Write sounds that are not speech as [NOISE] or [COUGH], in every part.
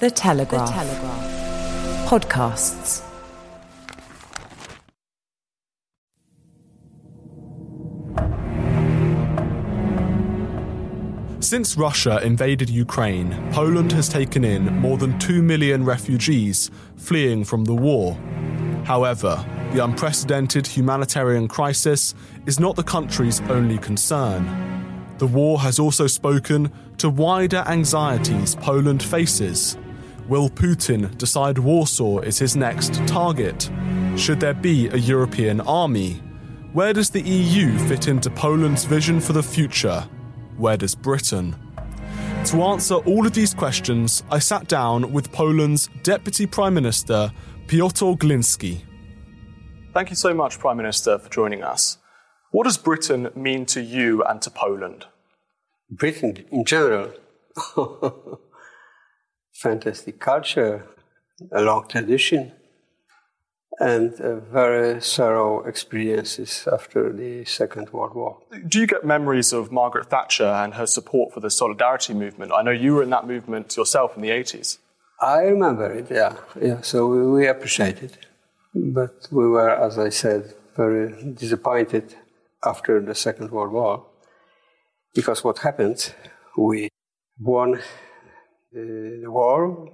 The Telegraph. The Telegraph. Podcasts. Since Russia invaded Ukraine, Poland has taken in more than 2 million refugees fleeing from the war. However, the unprecedented humanitarian crisis is not the country's only concern. The war has also spoken to wider anxieties Poland faces. Will Putin decide Warsaw is his next target? Should there be a European army? Where does the EU fit into Poland's vision for the future? where does Britain? To answer all of these questions, I sat down with Poland's Deputy Prime Minister, Piotr Gliński. Thank you so much, Prime Minister, for joining us. What does Britain mean to you and to Poland? Britain in general. [LAUGHS] Fantastic culture, a long tradition, and uh, very thorough experiences after the Second World War. Do you get memories of Margaret Thatcher and her support for the Solidarity movement? I know you were in that movement yourself in the 80s. I remember it, yeah. yeah. So we, we appreciate it. But we were, as I said, very disappointed after the Second World War because what happened, we won the, war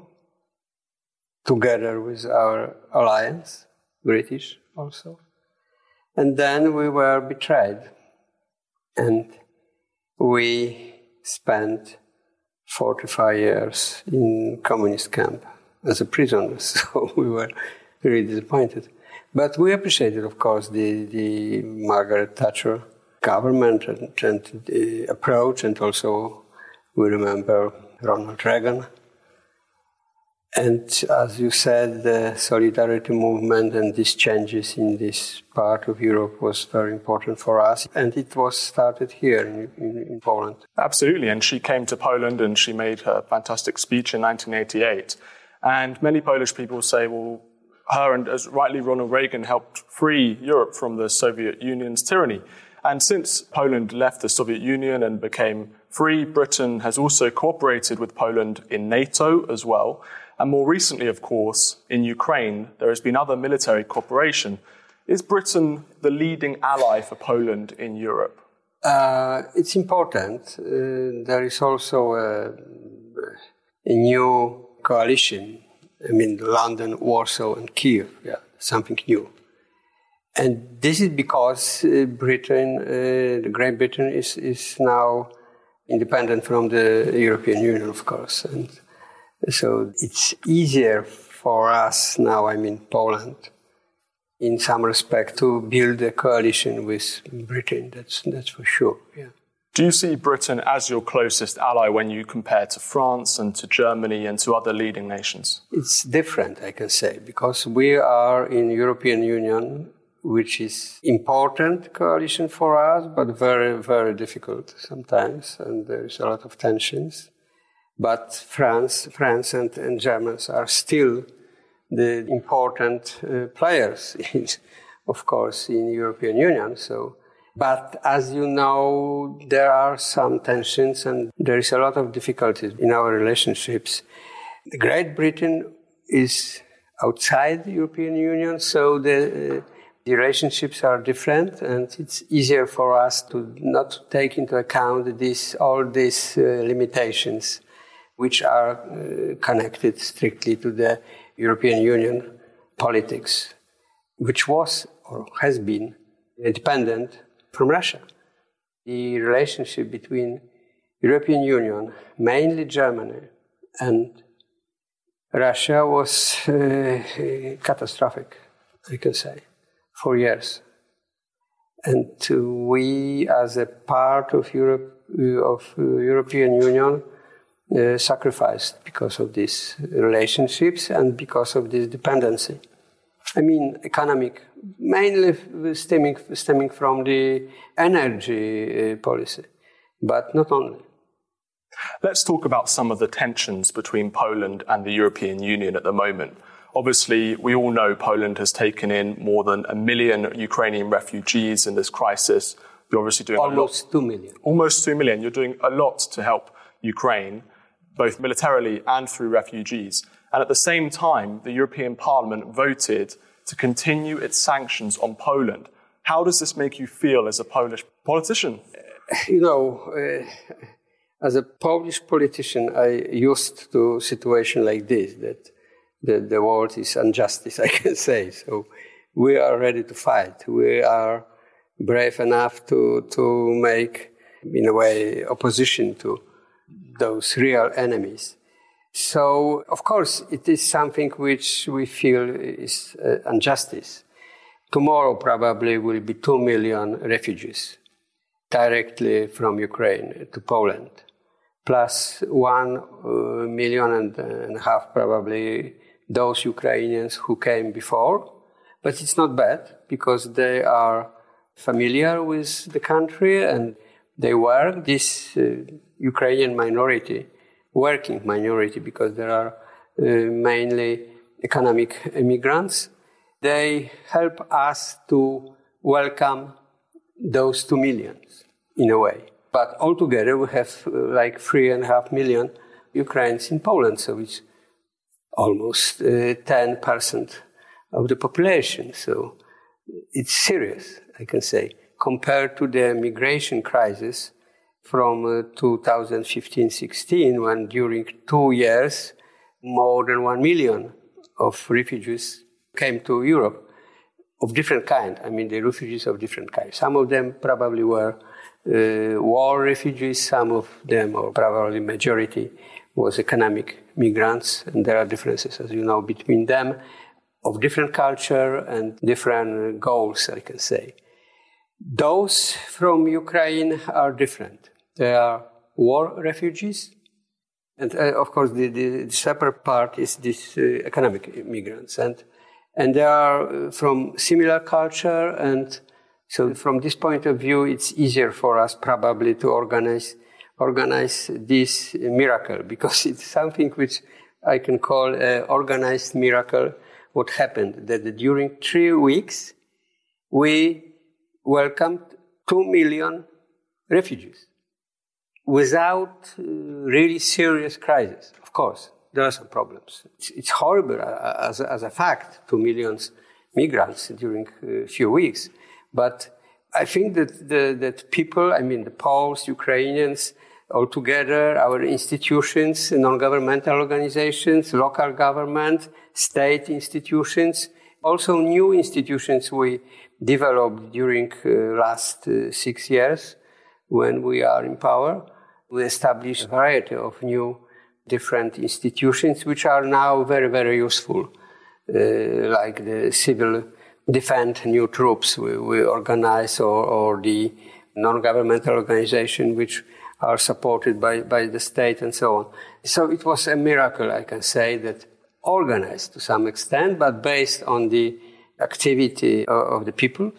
together with our alliance British also. And then we were betrayed. And we spent 45 years in communist camp as a prisoner. [LAUGHS] So we were really disappointed. But we appreciated, of course, the, the Margaret Thatcher government and, and the approach, and also we remember Ronald Reagan and as you said, the solidarity movement and these changes in this part of Europe was very important for us. And it was started here in, in, Poland. Absolutely. And she came to Poland and she made her fantastic speech in 1988. And many Polish people say, well, her and as rightly Ronald Reagan helped free Europe from the Soviet Union's tyranny. And since Poland left the Soviet Union and became free, Britain has also cooperated with Poland in NATO as well. And more recently, of course, in Ukraine, there has been other military cooperation. Is Britain the leading ally for Poland in Europe? Uh, it's important. Uh, there is also a, a, new coalition. I mean, London, Warsaw, and Kiev. Yeah, something new. And this is because uh, Britain, uh, Great Britain, is, is now independent from the European Union, of course. And so it's easier for us now, I mean Poland, in some respect, to build a coalition with Britain. That's, that's for sure, yeah. Do you see Britain as your closest ally when you compare to France and to Germany and to other leading nations? It's different, I can say, because we are in European Union, which is important coalition for us, but very, very difficult sometimes, and there is a lot of tensions. But France, France and, and Germans are still the important uh, players, in, [LAUGHS] of course, in European Union. So, but as you know, there are some tensions and there is a lot of difficulties in our relationships. Great Britain is outside the European Union, so the uh, the relationships are different and it's easier for us to not take into account this, all these uh, limitations which are uh, connected strictly to the European Union politics, which was or has been independent from Russia. The relationship between European Union, mainly Germany, and Russia was uh, catastrophic, I can say, for years. And we, as a part of Europe, of European Union, uh, sacrificed because of these relationships and because of this dependency. I mean, economic, mainly stemming, stemming from the energy uh, policy, but not only. Let's talk about some of the tensions between Poland and the European Union at the moment. Obviously, we all know Poland has taken in more than a million Ukrainian refugees in this crisis. You're obviously doing almost two million. Almost two million. You're doing a lot to help Ukraine, both militarily and through refugees. And at the same time, the European Parliament voted to continue its sanctions on Poland. How does this make you feel as a Polish politician? You know, uh, as a Polish politician, I used to situation like this that the, the world is injustice, [LAUGHS] I can say. So we are ready to fight. We are brave enough to, to make, in a way, opposition to those real enemies. So, of course, it is something which we feel is uh, injustice. Tomorrow probably will be two million refugees directly from Ukraine to Poland plus one uh, million and a half probably those Ukrainians who came before. But it's not bad because they are familiar with the country and they work. This uh, Ukrainian minority, working minority, because there are uh, mainly economic immigrants, they help us to welcome those two millions in a way. But altogether, we have uh, like three and a half million Ukrainians in Poland, so it's almost uh, 10% of the population. So it's serious, I can say, compared to the migration crisis from uh, 2015 16, when during two years, more than 1 million of refugees came to Europe of different kind. I mean, the refugees of different kinds. Some of them probably were uh, war refugees, some of them, or probably majority, was economic migrants, and there are differences, as you know, between them of different culture and different goals, I can say. Those from Ukraine are different. They are war refugees, and uh, of course, the, the, separate part is these uh, economic migrants, and and they are uh, from similar culture and so from this point of view, it's easier for us probably to organize organize this miracle because it's something which I can call an organized miracle. What happened that during three weeks we welcomed two million refugees without uh, really serious crisis. Of course, there are some problems. It's, it's horrible uh, as, as, a fact, two millions migrants during a few weeks. But I think that, the, that people, I mean, the Poles, Ukrainians, all together, our institutions, non-governmental organizations, local government, state institutions, also new institutions we developed during uh, last uh, six years when we are in power. We established a variety of new different institutions which are now very, very useful, uh, like the civil defense, new troops we, we organize or, or the non-governmental organization which are supported by, by the state and so on. So it was a miracle, I can say, that organized to some extent, but based on the activity of, the people.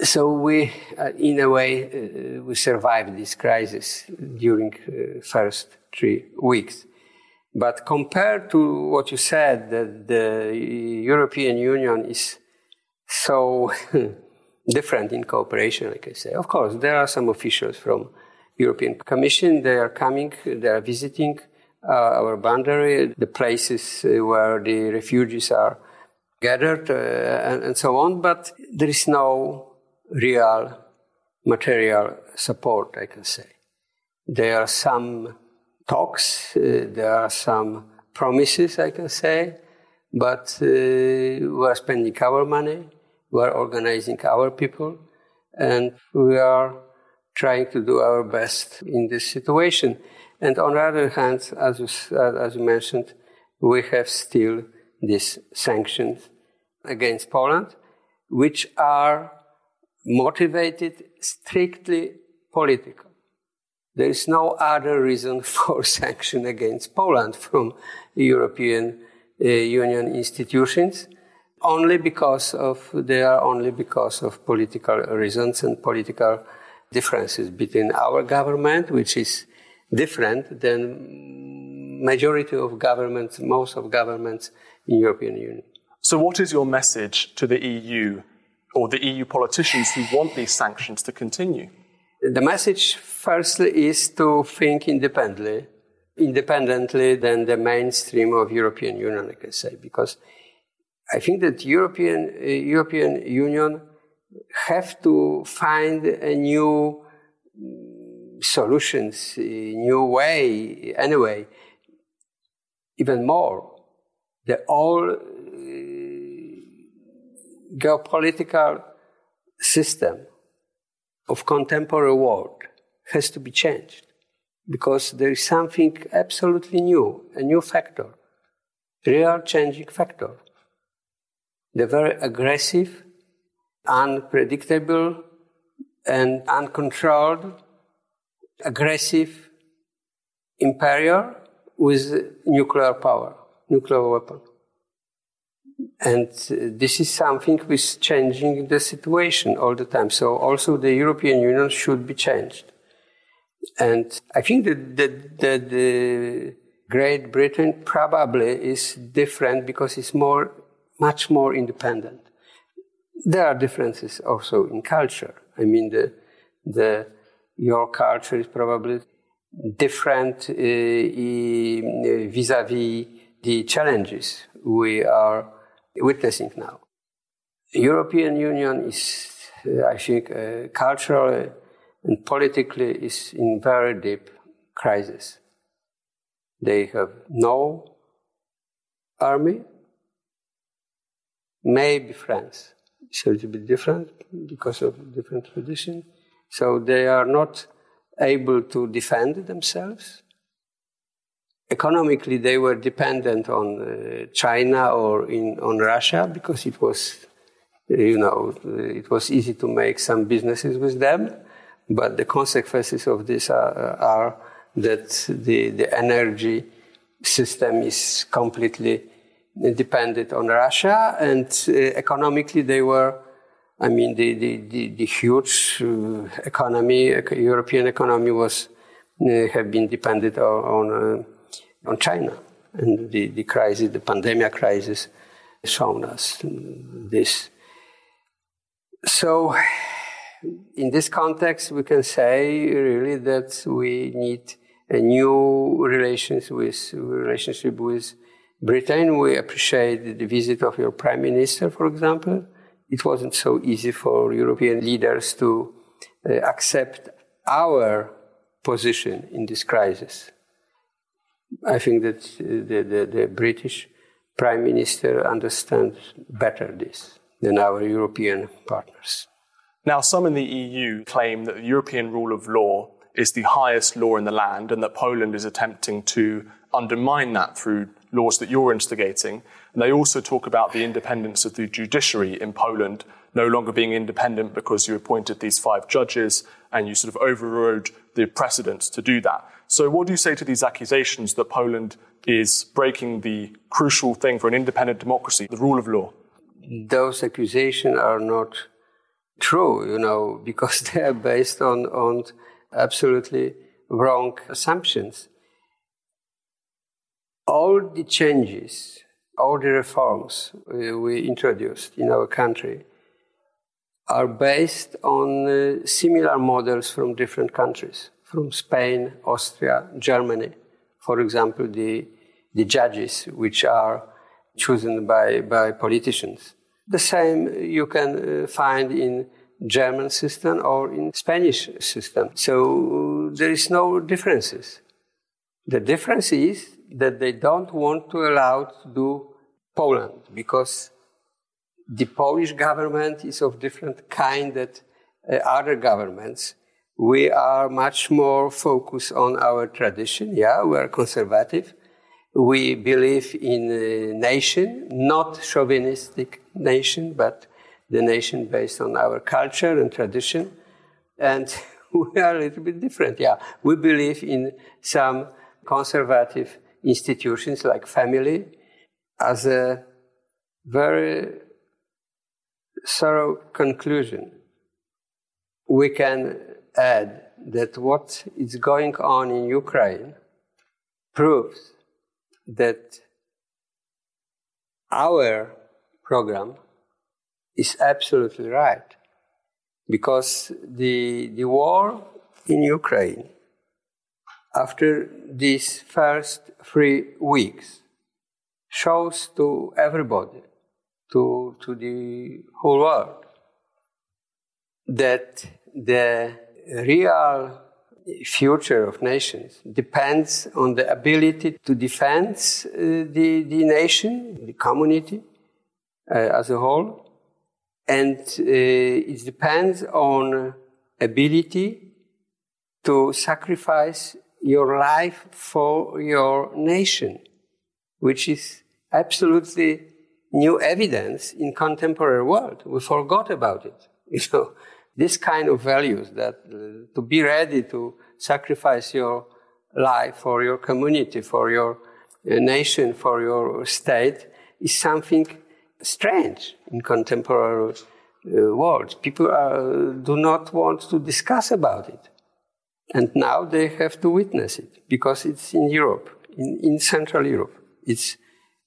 So we, uh, in a way, uh, we survived this crisis during uh, first three weeks. But compared to what you said, that the European Union is so [LAUGHS] different in cooperation, like I say. Of course, there are some officials from European Commission. They are coming, they are visiting uh, our boundary, the places uh, where the refugees are gathered uh, and, and so on, but there is no real material support, I can say. There are some talks, uh, there are some promises, I can say, but uh, we are spending our money, we are organizing our people, and we are trying to do our best in this situation. And on the other hand, as you, as you mentioned, we have still these sanctions against Poland, which are motivated strictly political. There is no other reason [LAUGHS] for sanction against Poland from European uh, Union institutions, only because of they are only because of political reasons and political differences between our government, which is different than majority of governments, most of governments in European Union. So, what is your message to the EU or the EU politicians who want these sanctions to continue? The message, firstly, is to think independently, independently than the mainstream of European Union, I can say, because I think that European uh, European Union have to find a new solutions, a new way, anyway, even more. The old uh, geopolitical system of contemporary world has to be changed because there is something absolutely new, a new factor, real changing factor. The very aggressive, unpredictable, and uncontrolled, aggressive imperial with nuclear power, nuclear weapon. And uh, this is something which is changing the situation all the time. So also the European Union should be changed. And I think that, that, that the Great Britain probably is different because it's more, much more independent. There are differences also in culture. I mean, the, the, your culture is probably different uh, vis-a-vis the challenges we are witnessing now. European Union is, I think, uh, culturally and politically is in very deep crisis. They have no army, maybe France. It's a bit different because of different tradition. So they are not able to defend themselves economically they were dependent on uh, China or in, on Russia because it was, you know, it was easy to make some businesses with them. But the consequences of this are, are that the, the energy system is completely dependent on Russia, and uh, economically they were, I mean, the, the, the, the huge uh, economy, European economy was, uh, have been dependent on, on on China. And the, the crisis, the pandemic crisis, shown us this. So, in this context, we can say really that we need a new relations with, relationship with Britain. We appreciate the visit of your prime minister, for example. It wasn't so easy for European leaders to uh, accept our position in this crisis. I think that the, the, the British Prime Minister understands better this than our European partners. Now, some in the EU claim that the European rule of law is the highest law in the land and that Poland is attempting to undermine that through laws that you're instigating. And they also talk about the independence of the judiciary in Poland no longer being independent because you appointed these five judges and you sort of overrode the precedents to do that. So, what do you say to these accusations that Poland is breaking the crucial thing for an independent democracy, the rule of law? Those accusations are not true, you know, [LAUGHS] because they are based on, on absolutely wrong assumptions. All the changes, all the reforms we introduced in our country are based on uh, similar models from different countries from Spain, Austria, Germany. For example, the, the judges, which are chosen by, by politicians. The same you can uh, find in German system or in Spanish system. So there is no differences. The difference is that they don't want to allow to do Poland because the Polish government is of different kind that uh, other governments. We are much more focused on our tradition. Yeah, we are conservative. We believe in a nation, not chauvinistic nation, but the nation based on our culture and tradition. And [LAUGHS] we are a little bit different. Yeah, we believe in some conservative institutions like family as a very thorough conclusion. We can add that what is going on in Ukraine proves that our program is absolutely right. Because the, the war in Ukraine, after these first three weeks, shows to everybody, to, to the whole world, that the real future of nations depends on the ability to defend uh, the, the nation, the community uh, as a whole, and uh, it depends on ability to sacrifice your life for your nation, which is absolutely new evidence in contemporary world. We forgot about it. [LAUGHS] You know, this kind of values that uh, to be ready to sacrifice your life for your community, for your uh, nation, for your state is something strange in contemporary uh, world. People are, do not want to discuss about it. And now they have to witness it because it's in Europe, in, in Central Europe. It's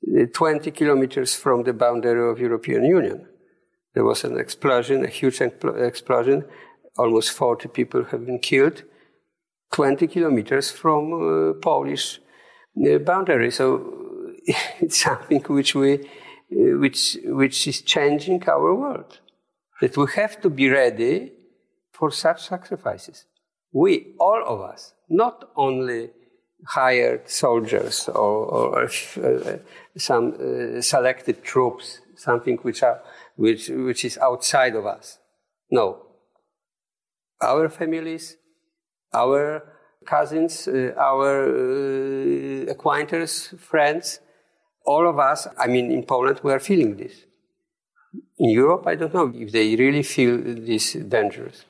uh, 20 kilometers from the boundary of European Union. There was an explosion, a huge explosion. Almost 40 people have been killed, 20 kilometers from uh, Polish uh, boundary. So [LAUGHS] it's something which we, uh, which, which is changing our world. That we have to be ready for such sacrifices. We, all of us, not only hired soldiers or, or uh, some uh, selected troops, something which are which, which is outside of us. No. Our families, our cousins, uh, our uh, acquaintances, friends, all of us, I mean, in Poland, we are feeling this. In Europe, I don't know if they really feel this dangerous.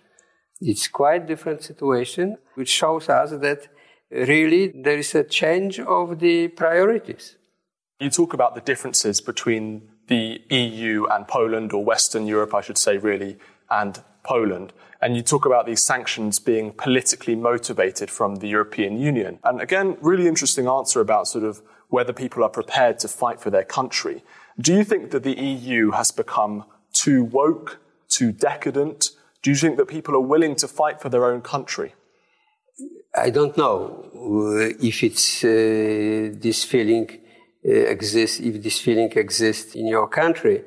It's quite different situation, which shows us that uh, really there is a change of the priorities. You talk about the differences between the EU and Poland, or Western Europe, I should say, really, and Poland. And you talk about these sanctions being politically motivated from the European Union. And again, really interesting answer about sort of whether people are prepared to fight for their country. Do you think that the EU has become too woke, too decadent? Do you think that people are willing to fight for their own country? I don't know if it's uh, this feeling uh, exists, if this feeling exists in your country.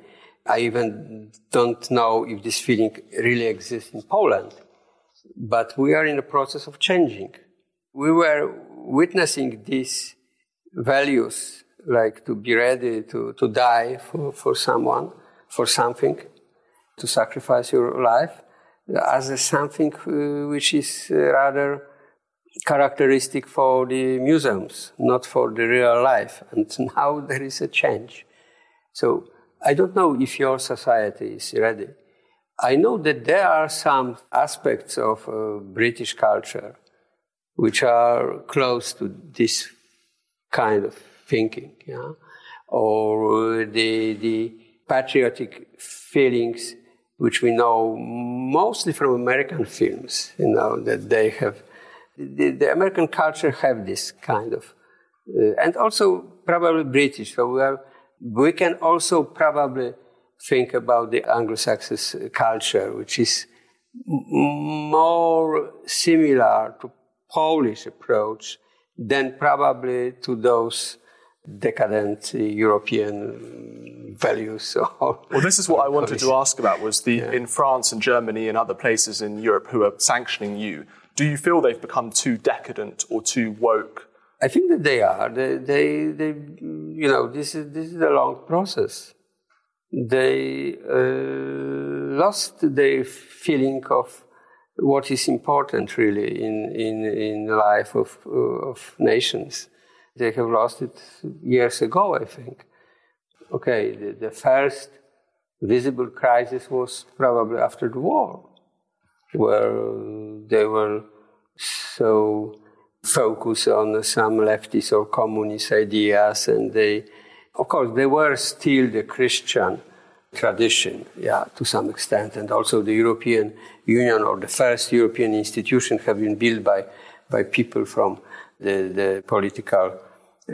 I even don't know if this feeling really exists in Poland. But we are in the process of changing. We were witnessing these values, like to be ready to, to die for, for someone, for something, to sacrifice your life, as something uh, which is uh, rather characteristic for the museums, not for the real life. [LAUGHS] And now there is a change. So I don't know if your society is ready. I know that there are some aspects of uh, British culture which are close to this kind of thinking, yeah? or uh, the, the patriotic feelings which we know mostly from American films, you know, that they have the, the American culture have this kind of, uh, and also probably British. So we are, we can also probably think about the Anglo-Saxon culture, which is more similar to Polish approach than probably to those decadent European values. [LAUGHS] well, this is what I wanted to ask about was the yeah. in France and Germany and other places in Europe who are sanctioning you. Do you feel they've become too decadent or too woke? I think that they are. They, they, they you know, this is this is a long process. They uh, lost their feeling of what is important really in in in the life of of nations they have lost it years ago, I think. Okay, the, the first visible crisis was probably after the war, where um, they were so focused on some leftist or communist ideas, and they, of course, they were still the Christian tradition, yeah, to some extent, and also the European Union or the first European institution have been built by by people from the, the political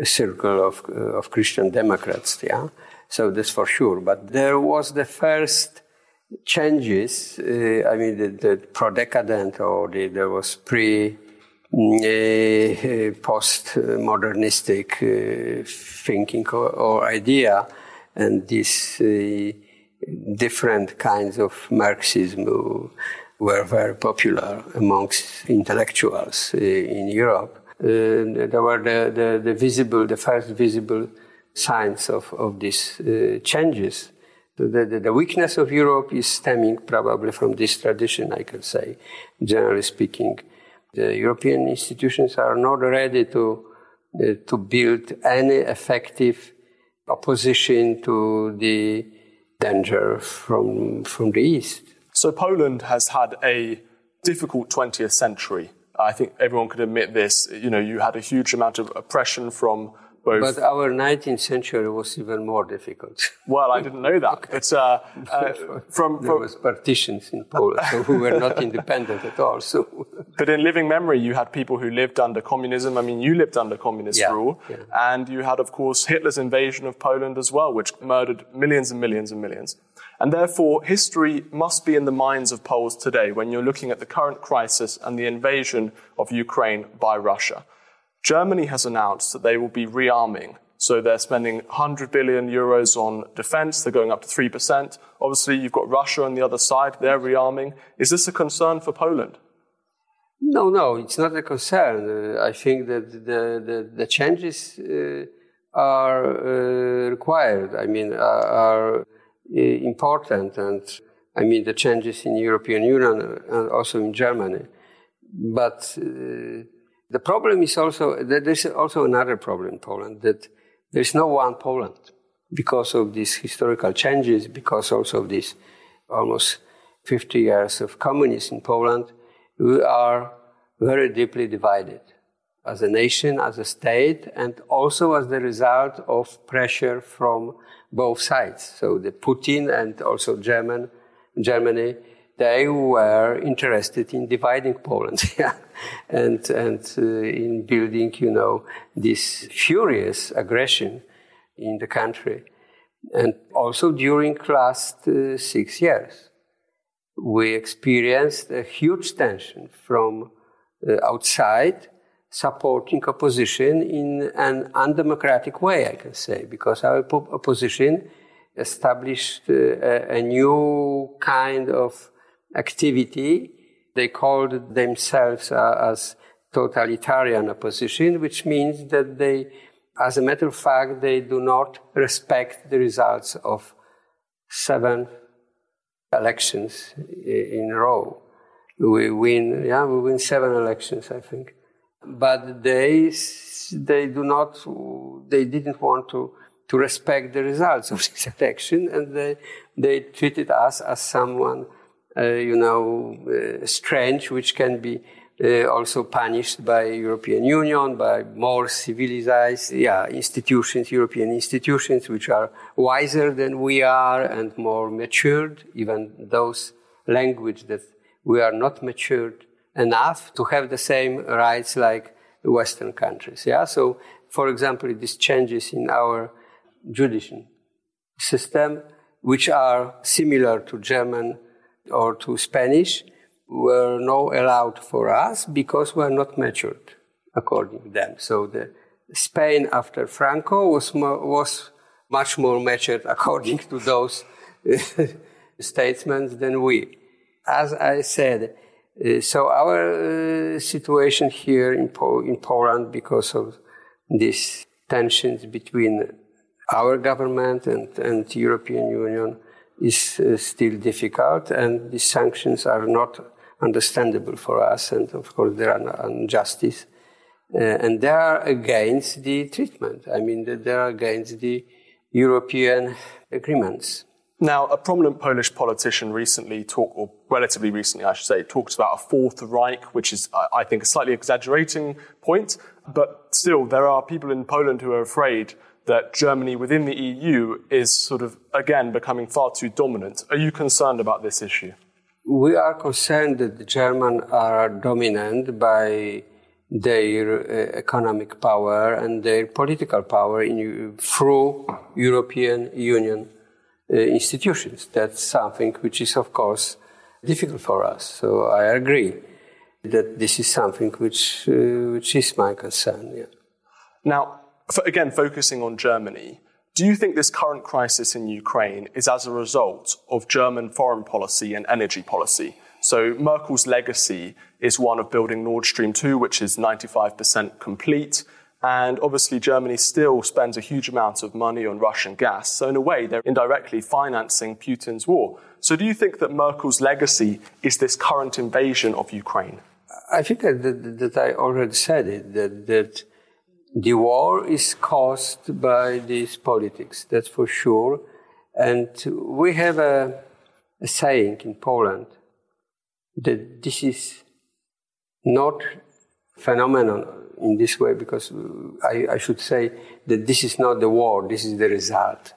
circle of, uh, of Christian Democrats. Yeah, so that's for sure. But there was the first changes. Uh, I mean, the, the pro-decadent or the, there was pre. Uh, post-modernistic uh, thinking or, or, idea, and these uh, different kinds of Marxism were very popular amongst intellectuals uh, in Europe. Uh, there were the, the, the, visible, the first visible signs of, of these uh, changes. The, the, the, weakness of Europe is stemming probably from this tradition, I can say, generally speaking. The European institutions are not ready to, uh, to build any effective opposition to the danger from, from the East. So Poland has had a difficult 20th century I think everyone could admit this. You know, you had a huge amount of oppression from both. But our 19th century was even more difficult. [LAUGHS] Well, I didn't know that. okay. But uh, [LAUGHS] uh, from, there was partitions in Poland, so we were not independent at all. So, [LAUGHS] but in living memory, you had people who lived under communism. I mean, you lived under communist yeah, rule, yeah. and you had, of course, Hitler's invasion of Poland as well, which murdered millions and millions and millions. And therefore, history must be in the minds of Poles today when you're looking at the current crisis and the invasion of Ukraine by Russia. Germany has announced that they will be rearming. So they're spending 100 billion euros on defense. They're going up to 3%. Obviously, you've got Russia on the other side. They're rearming. Is this a concern for Poland? No, no, it's not a concern. Uh, I think that the, the, the changes uh, are uh, required. I mean, are, are important. And I mean, the changes in European Union and also in Germany. But uh, the problem is also that there's also another problem in Poland that there's no one Poland because of these historical changes, because also of these almost 50 years of communism in Poland, we are very deeply divided as a nation, as a state, and also as the result of pressure from both sides. So the Putin and also German, Germany, they were interested in dividing Poland, [LAUGHS] and and uh, in building, you know, this furious aggression in the country, and also during last uh, six years, we experienced a huge tension from uh, outside supporting opposition in an undemocratic way, I can say, because our opposition established uh, a, a, new kind of activity. They called themselves uh, as totalitarian opposition, which means that they, as a matter of fact, they do not respect the results of seven elections in a row. We win, yeah, we win seven elections, I think but they they do not they didn't want to to respect the results of [LAUGHS] this election, and they they treated us as someone uh, you know uh, strange, which can be. Uh, also punished by European Union, by more civilized, yeah, institutions, European institutions, which are wiser than we are and more matured, even those language that we are not matured enough to have the same rights like Western countries. Yeah. So, for example, these changes in our judicial system, which are similar to German or to Spanish, were not allowed for us because we are not matured according to them. So the Spain after Franco was, was much more matured [LAUGHS] according to those [LAUGHS] statements than we. As I said, so our uh, situation here in, po- in Poland, because of these tensions between our government and, and European Union, is uh, still difficult, and these sanctions are not understandable for us, and of course there are injustice, uh, and they are against the treatment. I mean, they are against the European agreements. Now, a prominent Polish politician recently talked, or relatively recently, I should say, talked about a Fourth Reich, which is, I think, a slightly exaggerating point. But still, there are people in Poland who are afraid that Germany within the EU is sort of, again, becoming far too dominant. Are you concerned about this issue? We are concerned that the Germans are dominant by their uh, economic power and their political power in, through European Union institutions. That's something which is, of course, difficult for us. So I agree that this is something which, uh, which is my concern. Yeah. Now, again, focusing on Germany, do you think this current crisis in Ukraine is as a result of German foreign policy and energy policy? So Merkel's legacy is one of building Nord Stream 2, which is 95% complete. And obviously, Germany still spends a huge amount of money on Russian gas. So, in a way, they're indirectly financing Putin's war. So, do you think that Merkel's legacy is this current invasion of Ukraine? I think that, that, that I already said it, that, that the war is caused by these politics, that's for sure. And we have a, a saying in Poland that this is not phenomenon in this way because I, I, should say that this is not the war, this is the result.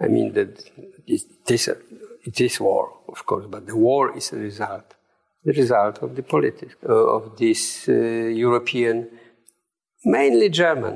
I mean that this, it is war, of course, but the war is a result, the result of the politics uh, of this uh, European, mainly German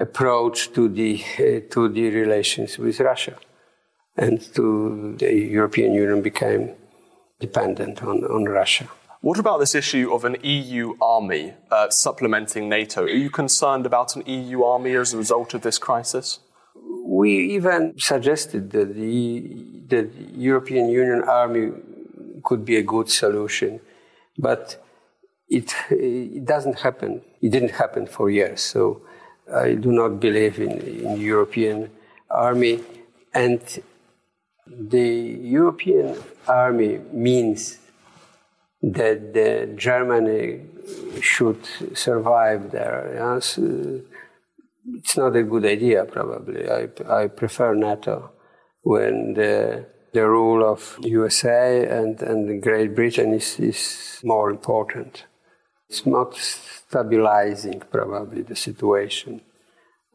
Approach to the uh, to the relations with Russia, and to the European Union became dependent on, on Russia. What about this issue of an EU army uh, supplementing NATO? Are you concerned about an EU army as a result of this crisis? We even suggested that the, the European Union army could be a good solution but it, it doesn't happen. It didn't happen for years. So I do not believe in, in European army. And the European army means that the Germany uh, should survive there. Yes? Uh, it's not a good idea, probably. I, I prefer NATO when the the rule of USA and, and Great Britain is, is more important. It's not stabilizing probably the situation.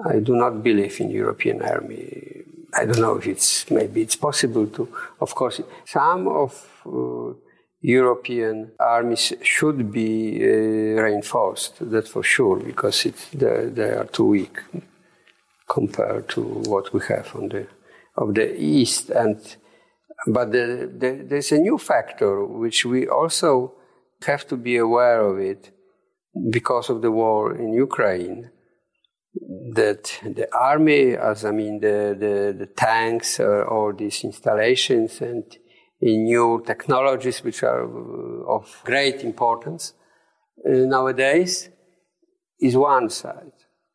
I do not believe in European army. I don't know if it's maybe it's possible to. Of course, some of uh, European armies should be uh, reinforced. That's for sure because they, they are too weak compared to what we have on the of the east and but the, the, there's a new factor which we also have to be aware of it because of the war in Ukraine. That the army, as I mean, the, the, the tanks uh, or, or these installations and new technologies which are uh, of great importance uh, nowadays is one side.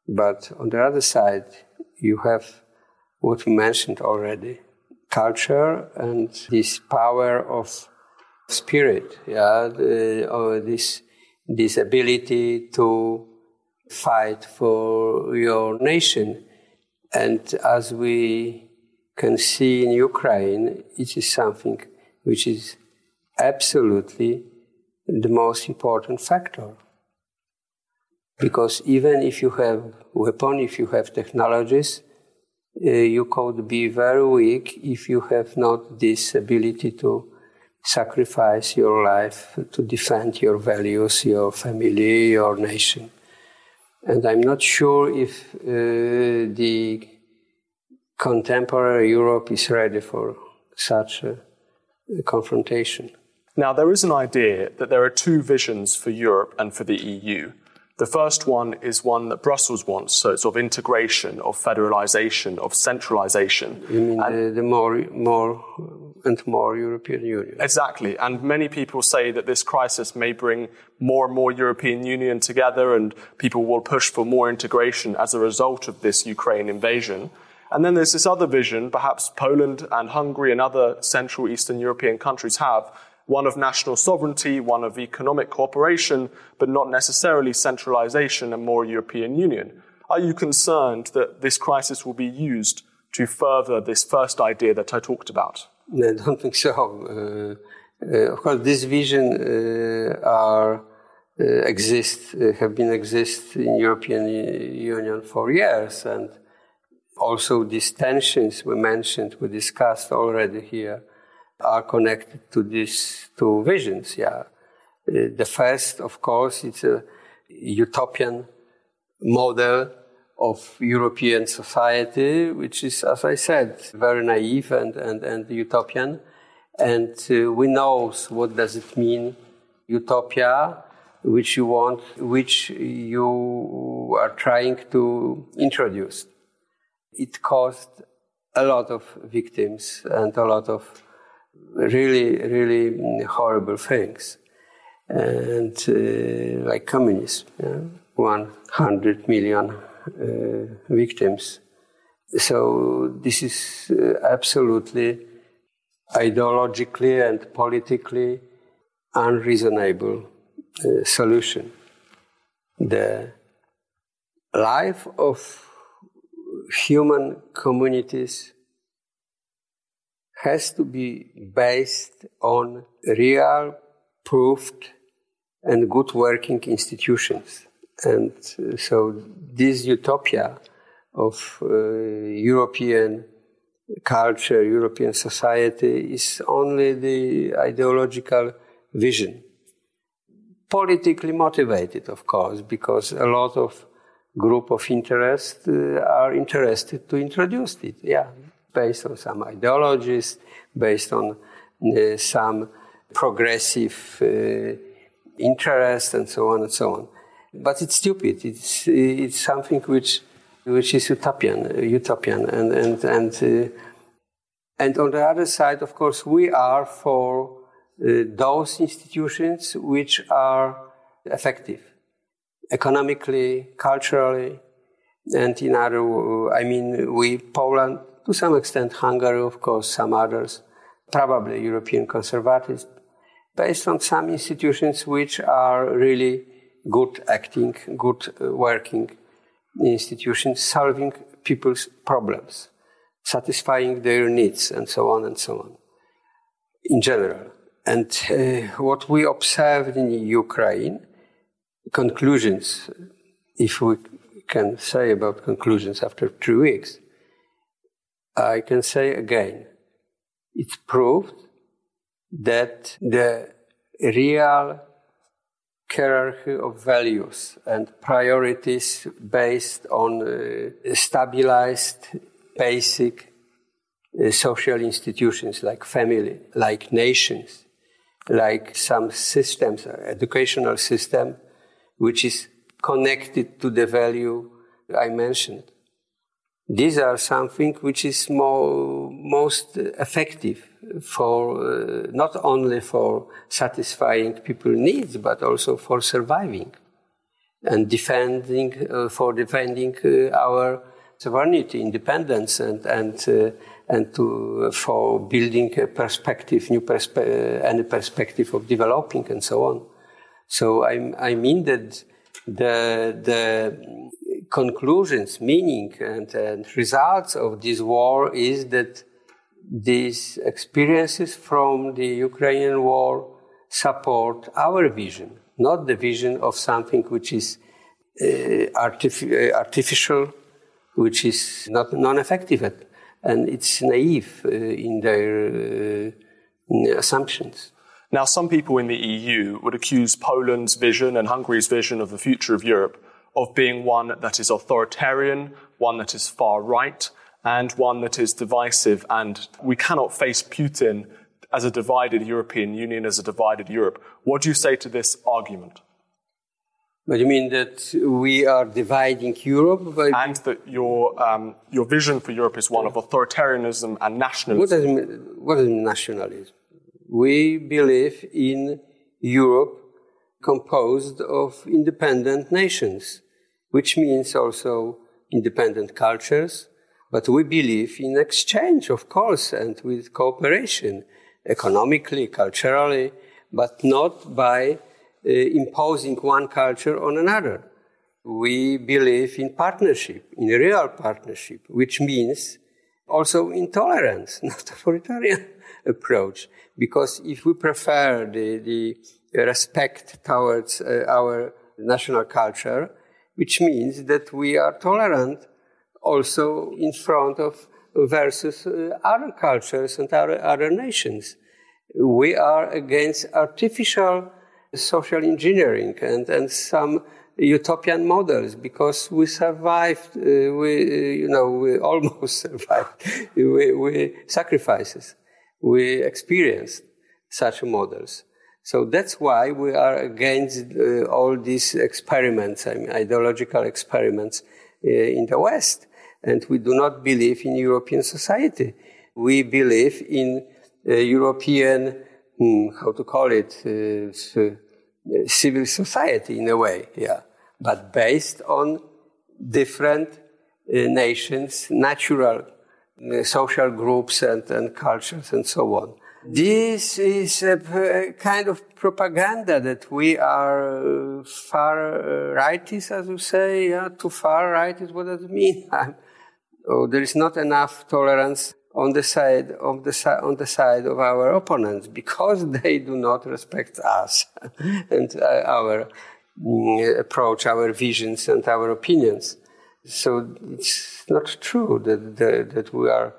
But on the other side, you have what we mentioned already culture and this power of spirit, yeah, the, or this, this ability to fight for your nation. And as we can see in Ukraine, it is something which is absolutely the most important factor. Because even if you have weapon, if you have technologies, uh, you could be very weak if you have not this ability to sacrifice your life to defend your values, your family, your nation. And I'm not sure if uh, the contemporary Europe is ready for such a, a confrontation. Now, there is an idea that there are two visions for Europe and for the EU. The first one is one that Brussels wants, so it's of integration, of federalization, of centralization. You mean the, the, more, more and more European Union? Exactly. And many people say that this crisis may bring more and more European Union together and people will push for more integration as a result of this Ukraine invasion. And then there's this other vision, perhaps Poland and Hungary and other Central Eastern European countries have, one of national sovereignty, one of economic cooperation, but not necessarily centralization and more European Union. Are you concerned that this crisis will be used to further this first idea that I talked about? No, I don't think so. Uh, uh, of course, this vision uh, are uh, exist uh, have been exist in European Union for years, and also these tensions we mentioned, we discussed already here are connected to these two visions. Yeah, uh, the first, of course, it's a utopian model of European society, which is, as I said, very naive and, and, and utopian. And uh, we know what does it mean, utopia, which you want, which you are trying to introduce. It caused a lot of victims and a lot of really, really horrible things. And uh, like communism, yeah? 100 million uh, victims. So this is uh, absolutely ideologically and politically unreasonable uh, solution. The life of human communities has to be based on real, proved, and good working institutions. And uh, so this utopia of uh, European culture, European society is only the ideological vision. Politically motivated, of course, because a lot of group of interest uh, are interested to introduce it. Yeah, based on some ideologies, based on uh, some progressive uh, interest, and so on and so on. But it's stupid. It's it's something which which is utopian, utopian, and and and uh, and on the other side, of course, we are for uh, those institutions which are effective, economically, culturally, and in other. I mean, we Poland to some extent Hungary, of course, some others, probably European conservatives, based on some institutions which are really good acting, good uh, working institutions, solving people's problems, satisfying their needs, and so on and so on, in general. And uh, what we observed in Ukraine, conclusions, if we can say about conclusions after three weeks, I can say again, it's proved that the real hierarchy of values and priorities based on uh, stabilized, basic uh, social institutions like family, like nations, like some systems, uh, educational system, which is connected to the value I mentioned these are something which is more most effective for uh, not only for satisfying people's needs, but also for surviving and defending uh, for defending uh, our sovereignty, independence, and and uh, and to for building a perspective, new perspe- any perspective of developing and so on. So I, I mean that the the conclusions, meaning, and, and results of this war is that these experiences from the Ukrainian war support our vision, not the vision of something which is uh, uh, artificial, which is not non-effective, and it's naive uh, in their uh, assumptions. Now, some people in the EU would accuse Poland's vision and Hungary's vision of the future of Europe of being one that is authoritarian, one that is far right, and one that is divisive. And we cannot face Putin as a divided European Union, as a divided Europe. What do you say to this argument? But you mean that we are dividing Europe? By... And that your, um, your vision for Europe is one of authoritarianism and nationalism. What does, mean, what is nationalism? We believe in Europe composed of independent nations, which means also independent cultures. But we believe in exchange, of course, and with cooperation, economically, culturally, but not by uh, imposing one culture on another. We believe in partnership, in real partnership, which means also intolerance, [LAUGHS] not authoritarian approach. Because if we prefer the, the respect towards uh, our national culture, which means that we are tolerant also in front of versus uh, other cultures and other, other nations. We are against artificial social engineering and, and some utopian models because we survived, uh, we, uh, you know, we [LAUGHS] almost survived. we, we sacrifices. We experienced such models. So that's why we are against uh, all these experiments, I mean, ideological experiments uh, in the West. And we do not believe in European society. We believe in uh, European, hmm, how to call it, uh, uh, civil society in a way, yeah. But based on different uh, nations, natural social groups and, and cultures and so on. This is a kind of propaganda that we are uh, far uh, rightists, as you say, yeah, too far right is What does it mean? [LAUGHS] oh, there is not enough tolerance on the side of the on the side of our opponents because [LAUGHS] they do not respect us [LAUGHS] and uh, our mm, approach, our visions, and our opinions. So it's not true that that, that we are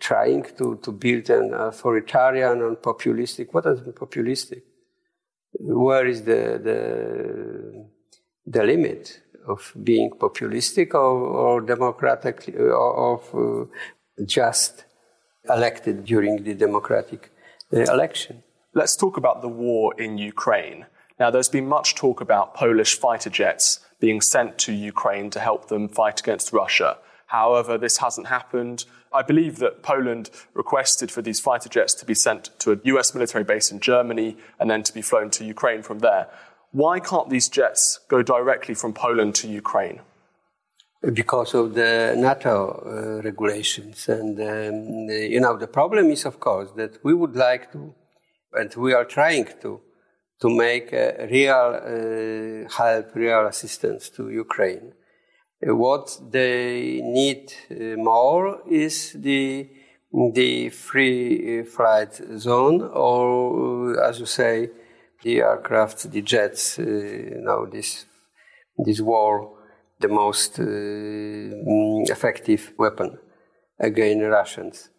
trying to, to build an authoritarian and populistic. What is populistic? Where is the, the, the limit of being populistic or, or democratic, or of uh, just elected during the democratic uh, election? Let's talk about the war in Ukraine. Now, there's been much talk about Polish fighter jets being sent to Ukraine to help them fight against Russia. However, this hasn't happened. I believe that Poland requested for these fighter jets to be sent to a US military base in Germany and then to be flown to Ukraine from there. Why can't these jets go directly from Poland to Ukraine? Because of the NATO uh, regulations. And, um, you know, the problem is, of course, that we would like to, and we are trying to, to make a real uh, help, real assistance to Ukraine. What they need uh, more is the the free uh, flight zone, or uh, as you say, the aircraft, the jets. You know, this this war, the most effective weapon against Russians.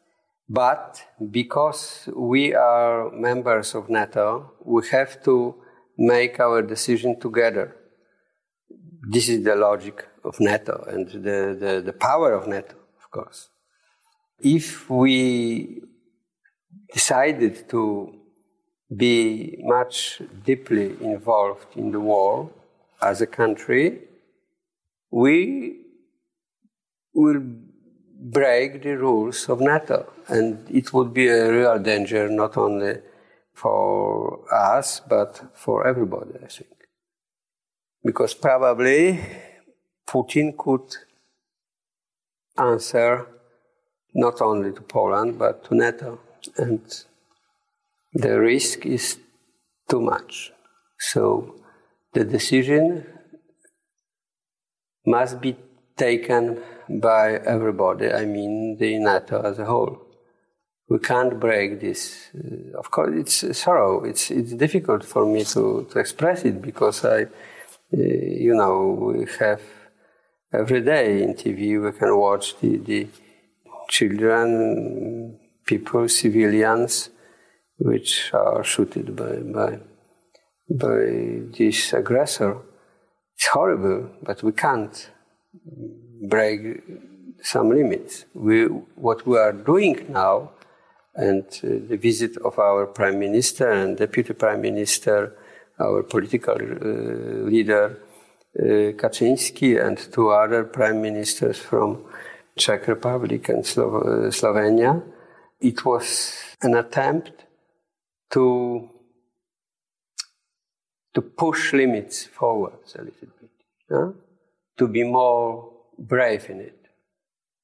But because we are members of NATO, we have to make our decision together. This is the logic of NATO and the, the, the power of NATO, of course. If we decided to be much deeply involved in the war as a country, we will break the rules of NATO. And it would be a real danger not only for us, but for everybody, I think. Because probably Putin could answer not only to Poland, but to NATO. And the risk is too much. So the decision must be taken by everybody, I mean the NATO as a whole. We can't break this. Uh, of course, it's sorrow. It's, it's difficult for me to, to express it because I, uh, you know, we have every day in TV, we can watch the, the children, people, civilians, which are shooted by, by, by this aggressor. It's horrible, but we can't break some limits. We, what we are doing now, and uh, the visit of our prime minister and deputy prime minister, our political uh, leader Kaczynski, and two other prime ministers from Czech Republic and Slo- Slovenia, it was an attempt to to push limits forwards a little bit, yeah? to be more brave in it.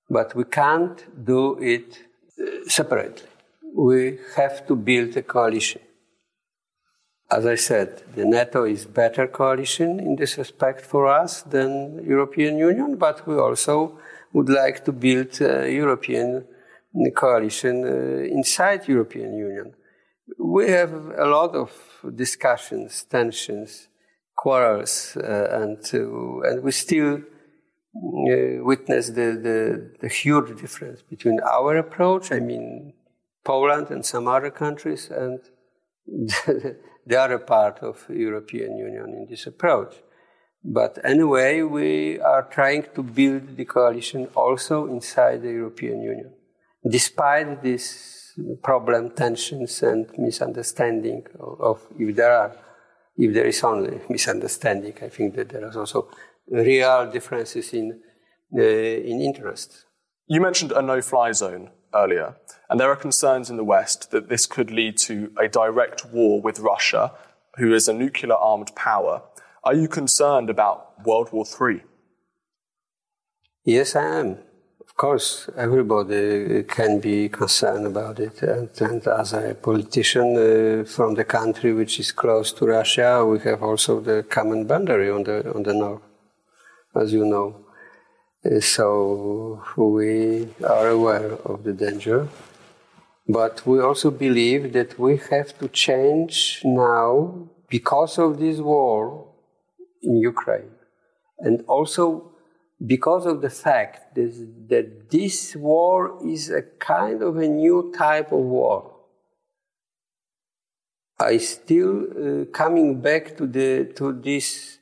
But we can't do it uh, separately. We have to build a coalition. As I said, the NATO is better coalition in this respect for us than European Union, but we also would like to build a European coalition uh, inside European Union. We have a lot of discussions, tensions, quarrels, uh, and, uh, and we still uh, witness the, the, the, huge difference between our approach, I mean, Poland and some other countries, and [LAUGHS] the, the other part of European Union in this approach. But anyway, we are trying to build the coalition also inside the European Union, despite this problem, tensions, and misunderstanding of, of if there are, if there is only misunderstanding, I think that there is also real differences in, uh, in interest. You mentioned a no fly zone earlier, and there are concerns in the West that this could lead to a direct war with Russia, who is a nuclear armed power. Are you concerned about World War III? Yes, I am. Of course, everybody can be concerned about it. And, and as a politician uh, from the country which is close to Russia, we have also the common boundary on the, on the north as you know. So we are aware of the danger. But we also believe that we have to change now because of this war in Ukraine. And also because of the fact that, that this war is a kind of a new type of war. I still uh, coming back to the to this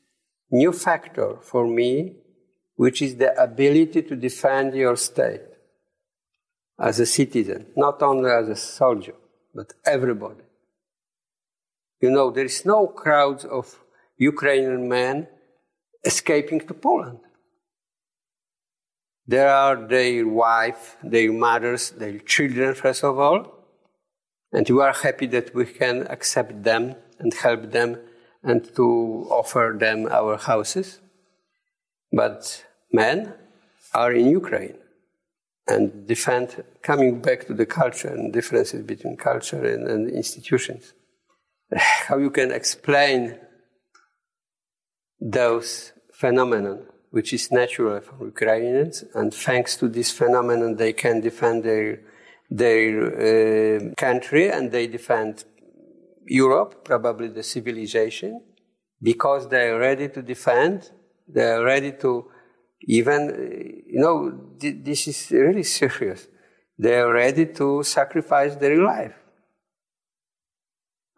new factor for me, which is the ability to defend your state as a citizen, not only as a soldier, but everybody. You know, there is no crowds of Ukrainian men escaping to Poland. There are their wife, their mothers, their children, first of all, and we are happy that we can accept them and help them and to offer them our houses. But men are in Ukraine and defend coming back to the culture and differences between culture and, and institutions. [SIGHS] How you can explain those phenomena, which is natural for Ukrainians, and thanks to this phenomenon, they can defend their their uh, country and they defend Europe, probably the civilization, because they are ready to defend, they are ready to even, uh, you know, this is really serious. They are ready to sacrifice their life.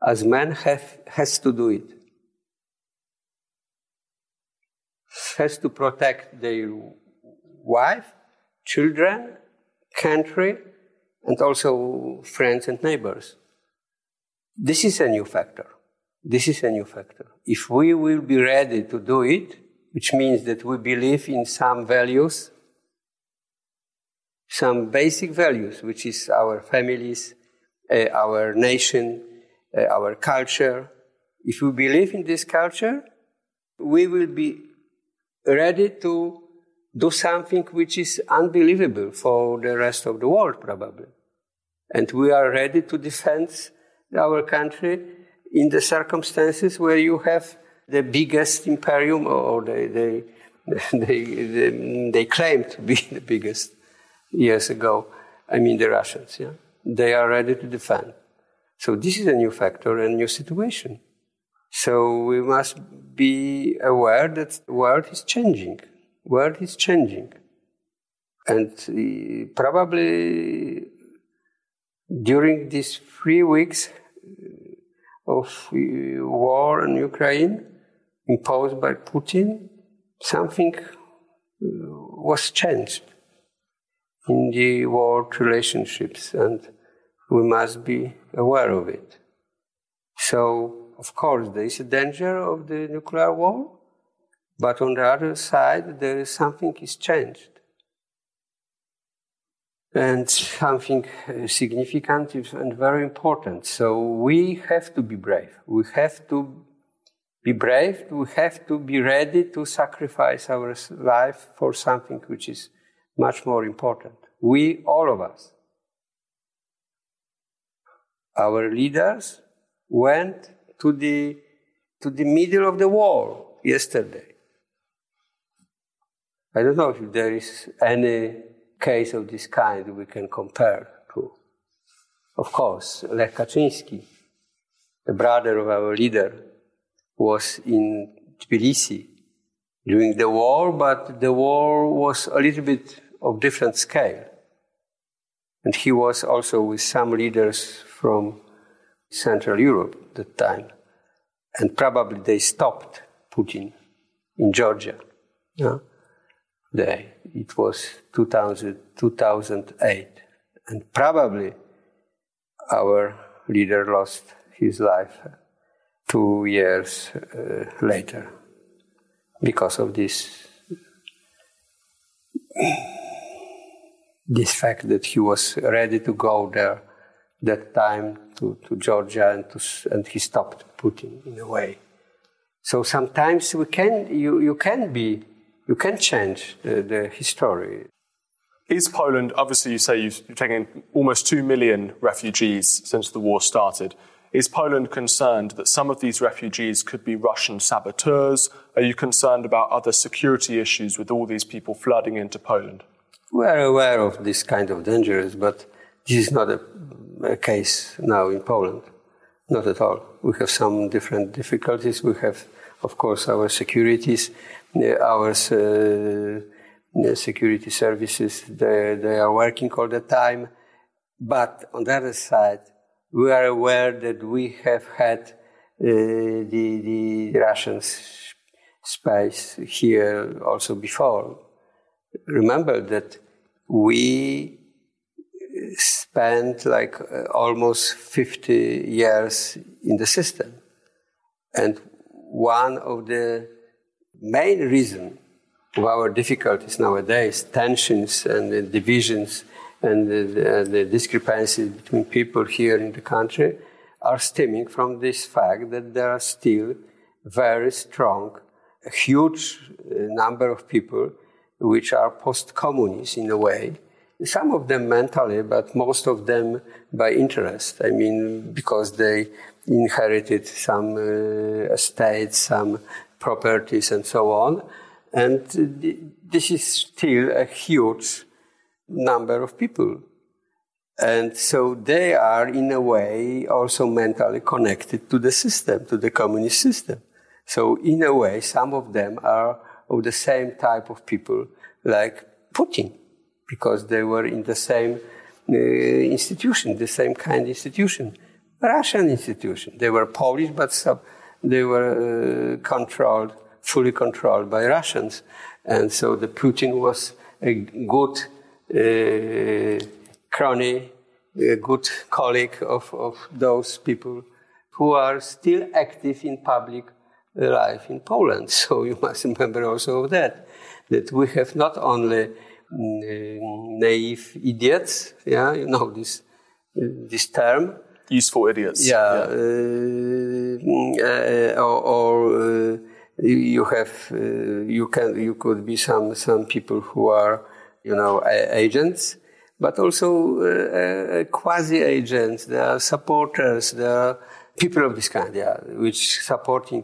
As man have, has to do it. Has to protect their wife, children, country, and also friends and neighbors. This is a new factor. This is a new factor. If we will be ready to do it, which means that we believe in some values, some basic values, which is our families, uh, our nation, uh, our culture. If we believe in this culture, we will be ready to do something which is unbelievable for the rest of the world, probably. And we are ready to defend our country in the circumstances where you have the biggest imperium, or [LAUGHS] they, they, they, they, they claim to be the biggest years ago. I mean, the Russians, yeah? They are ready to defend. So this is a new factor and new situation. So we must be aware that the world is changing. World is changing. And uh, probably during these three weeks uh, of uh, war in Ukraine imposed by Putin, something was changed in the world relationships, and we must be aware of it. So, of course, there is a danger of the nuclear war, but on the other side, there is something is changed. And something uh, significant and very important. So we have to be brave. We have to be brave. We have to be ready to sacrifice our life for something which is much more important. We, all of us, our leaders went to the, to the middle of the war yesterday. I don't know if there is any case of this kind we can compare to. Of course, Lech Kaczynski, the brother of our leader, was in Tbilisi during the war, but the war was a little bit of different scale. And he was also with some leaders from Central Europe at that time. And probably they stopped Putin in Georgia. Yeah? They, it was 2000, 2008. And probably our leader lost his life two years uh, later because of this this fact that he was ready to go there that time to, to Georgia and, to, and he stopped Putin in a way. So sometimes we can, you, you can be, you can change the, the history. Is Poland, obviously you say you've taken almost 2 million refugees since the war started. Is Poland concerned that some of these refugees could be Russian saboteurs? Are you concerned about other security issues with all these people flooding into Poland? We are aware of this kind of dangers, but this is not a, a case now in Poland. Not at all. We have some different difficulties. We have, of course, our securities, our uh, security services. They, they are working all the time. But on the other side, we are aware that we have had uh, the, the Russian space here also before. Remember that we spent like uh, almost 50 years in the system. And one of the main reasons of our difficulties nowadays, tensions and divisions and the, the discrepancies between people here in the country are stemming from this fact that there are still very strong, a huge uh, number of people which are post-communist in a way. Some of them mentally, but most of them by interest. I mean, because they inherited some uh, estates, some properties, and so on. And this is still a huge number of people. And so they are, in a way, also mentally connected to the system, to the communist system. So, in a way, some of them are of the same type of people like Putin, because they were in the same uh, institution, the same kind of institution, Russian institution. They were Polish, but sub, they were uh, controlled, fully controlled by Russians. And so the Putin was a good Uh, crony, a good colleague of, of those people who are still active in public life in Poland. [LAUGHS] So you must remember also of that, that we have not only mm, uh, naive idiots. Yeah, you know this this term. Useful idiots. Yeah, yeah. Uh, mm, uh or, or you have you can you could be some some people who are you know agents but also uh, quasi agents, there are supporters, there are people of this kind, yeah, which supporting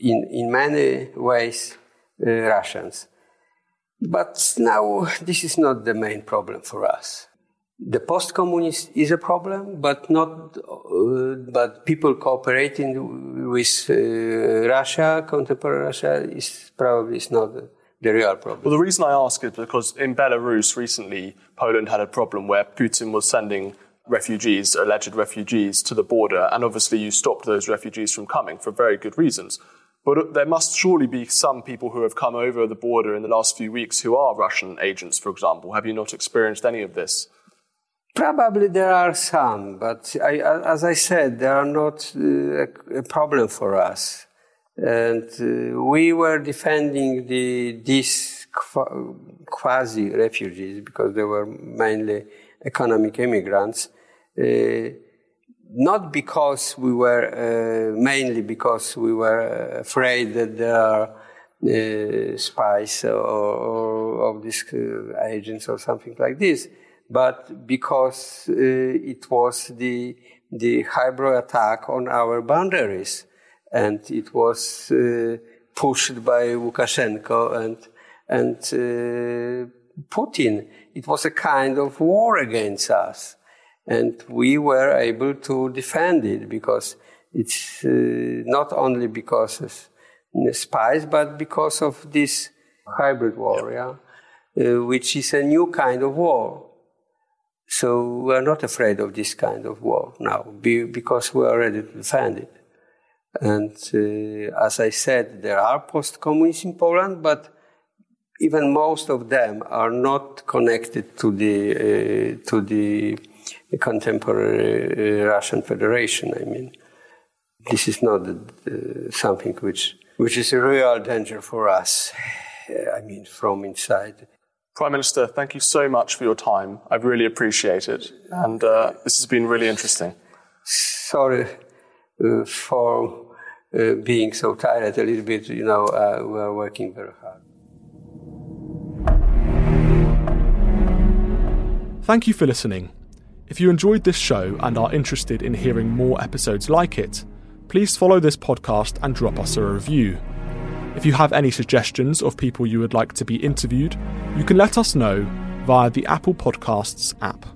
in, in many ways uh, Russians. But now this is not the main problem for us. The post-communist is a problem, but not, uh, but people cooperating with uh, Russia, contemporary Russia, is probably is not the real problem. Well, the reason I ask is because in Belarus recently, Poland had a problem where Putin was sending refugees, alleged refugees, to the border, and obviously you stopped those refugees from coming for very good reasons. But there must surely be some people who have come over the border in the last few weeks who are Russian agents, for example. Have you not experienced any of this? Probably there are some, but I, as I said, they are not uh, a problem for us. And uh, we were defending the, these quasi refugees because they were mainly economic immigrants. Uh, not because we were, uh, mainly because we were afraid that there are uh, spies or, or of these uh, agents or something like this, but because uh, it was the, the hybrid attack on our boundaries and it was uh, pushed by Lukashenko and and uh, Putin. It was a kind of war against us, and we were able to defend it because it's uh, not only because of spies, but because of this hybrid war, yeah, uh, which is a new kind of war. So we're not afraid of this kind of war now, because we are ready to defend it. And uh, as I said, there are post-communists in Poland, but even most of them are not connected to the uh, to the contemporary uh, Russian Federation. I mean, this is not something which which is a real danger for us. I mean, from inside. Prime Minister, thank you so much for your time. I've really appreciate it, and uh, this has been really interesting. Sorry uh, for uh, being so tired a little bit, you know, uh, we are working very hard. Thank you for listening. If you enjoyed this show and are interested in hearing more episodes like it, please follow this podcast and drop us a review. If you have any suggestions of people you would like to be interviewed, you can let us know via the Apple Podcasts app.